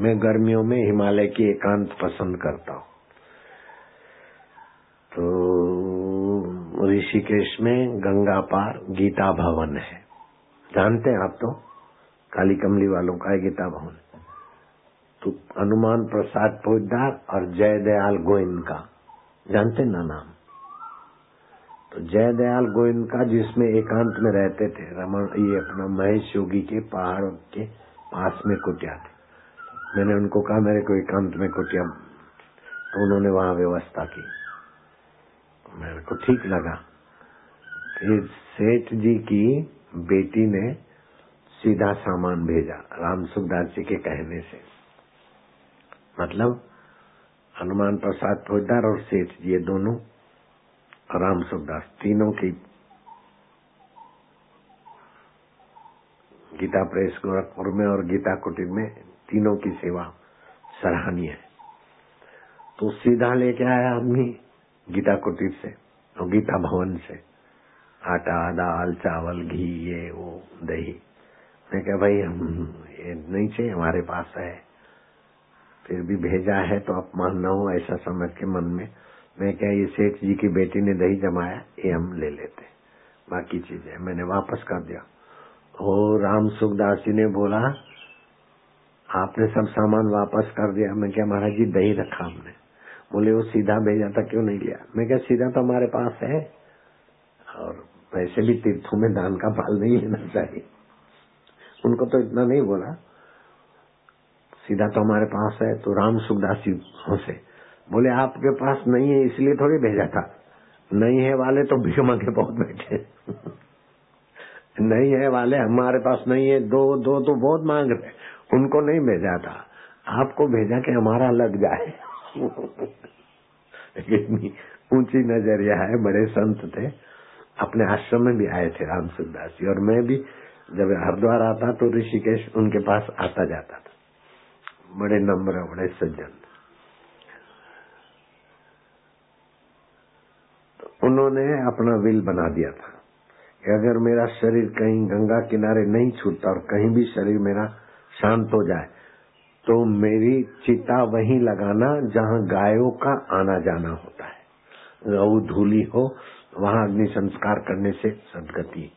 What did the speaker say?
मैं गर्मियों में हिमालय की एकांत पसंद करता हूँ। तो ऋषिकेश में गंगा पार गीता भवन है। जानते हैं आप तो? काली कमली वालों का है गीता भवन। तो हनुमान प्रसाद पोजदार और जय दयाल गोविंद का। जानते ना नाम? तो जय दयाल गोविंद का जिसमें एकांत में रहते थे रमन ये अपना महेश योगी के पहाड़ के पास में कुटिया थी। मैंने उनको कहा, मेरे को एकांत में कुटिया तो उन्होंने वहाँ व्यवस्था की। मेरे को ठीक लगा। फिर सेठ जी की बेटी ने सीधा सामान भेजा, राम सुखदास जी के कहने से। मतलब हनुमान प्रसाद फौजदार और सेठ जी, ये दोनों राम सुखदास, तीनों की गीता प्रेस गोरखपुर में और गीता कुटीर में तीनों की सेवा सराहनीय है। तो सीधा लेके आया आदमी गीता कुटीर से, और गीता भवन से। आटा, दाल, चावल, घी, ये, वो, दही। मैं क्या भाई, हम, ये नहीं चाहिए, हमारे पास है। फिर भी भेजा है तो अपमान न हो, ऐसा समझ के मन में। मैं क्या ये सेठ जी की बेटी ने दही जमाया, ये हम ले लेते बाकी चीज़ें मैंने वापस कर दिया। और राम सुखदास जी ने बोला आपने सब सामान वापस कर दिया। मैं क्या महाराज जी, दही रखा हमने। बोले, वो सीधा भेजा था, क्यों नहीं लिया? मैं क्या सीधा तो हमारे पास है और वैसे भी तीर्थों में दान का पाल नहीं लेना चाहिए। उनको तो इतना नहीं बोला। सीधा तो हमारे पास है तो राम सुखदास जी से। बोले, आपके पास नहीं है, इसलिए थोड़ी भेजा था। नहीं है वाले तो भीख मांगे बहुत बैठे नहीं है वाले, हमारे पास नहीं है, दो दो तो बहुत मांग रहे उनको नहीं भेजा था। आपको भेजा कि हमारा लग जाए। इतनी ऊँची नज़रिया है, बड़े संत थे। अपने आश्रम में भी आए थे राम सुखदास जी। और मैं भी जब हरिद्वार आता तो ऋषिकेश उनके पास आता जाता था। बड़े नम्र, बड़े सज्जन। तो उन्होंने अपना विल बना दिया था कि अगर मेरा शरीर कहीं गंगा किनारे नहीं छूटता और कहीं भी शरीर मेरा शांत हो जाए। तो मेरी चिता वहीं लगाना जहाँ गायों का आना जाना होता है। गऊ धूली हो, वहाँ अग्नि संस्कार करने से सदगति।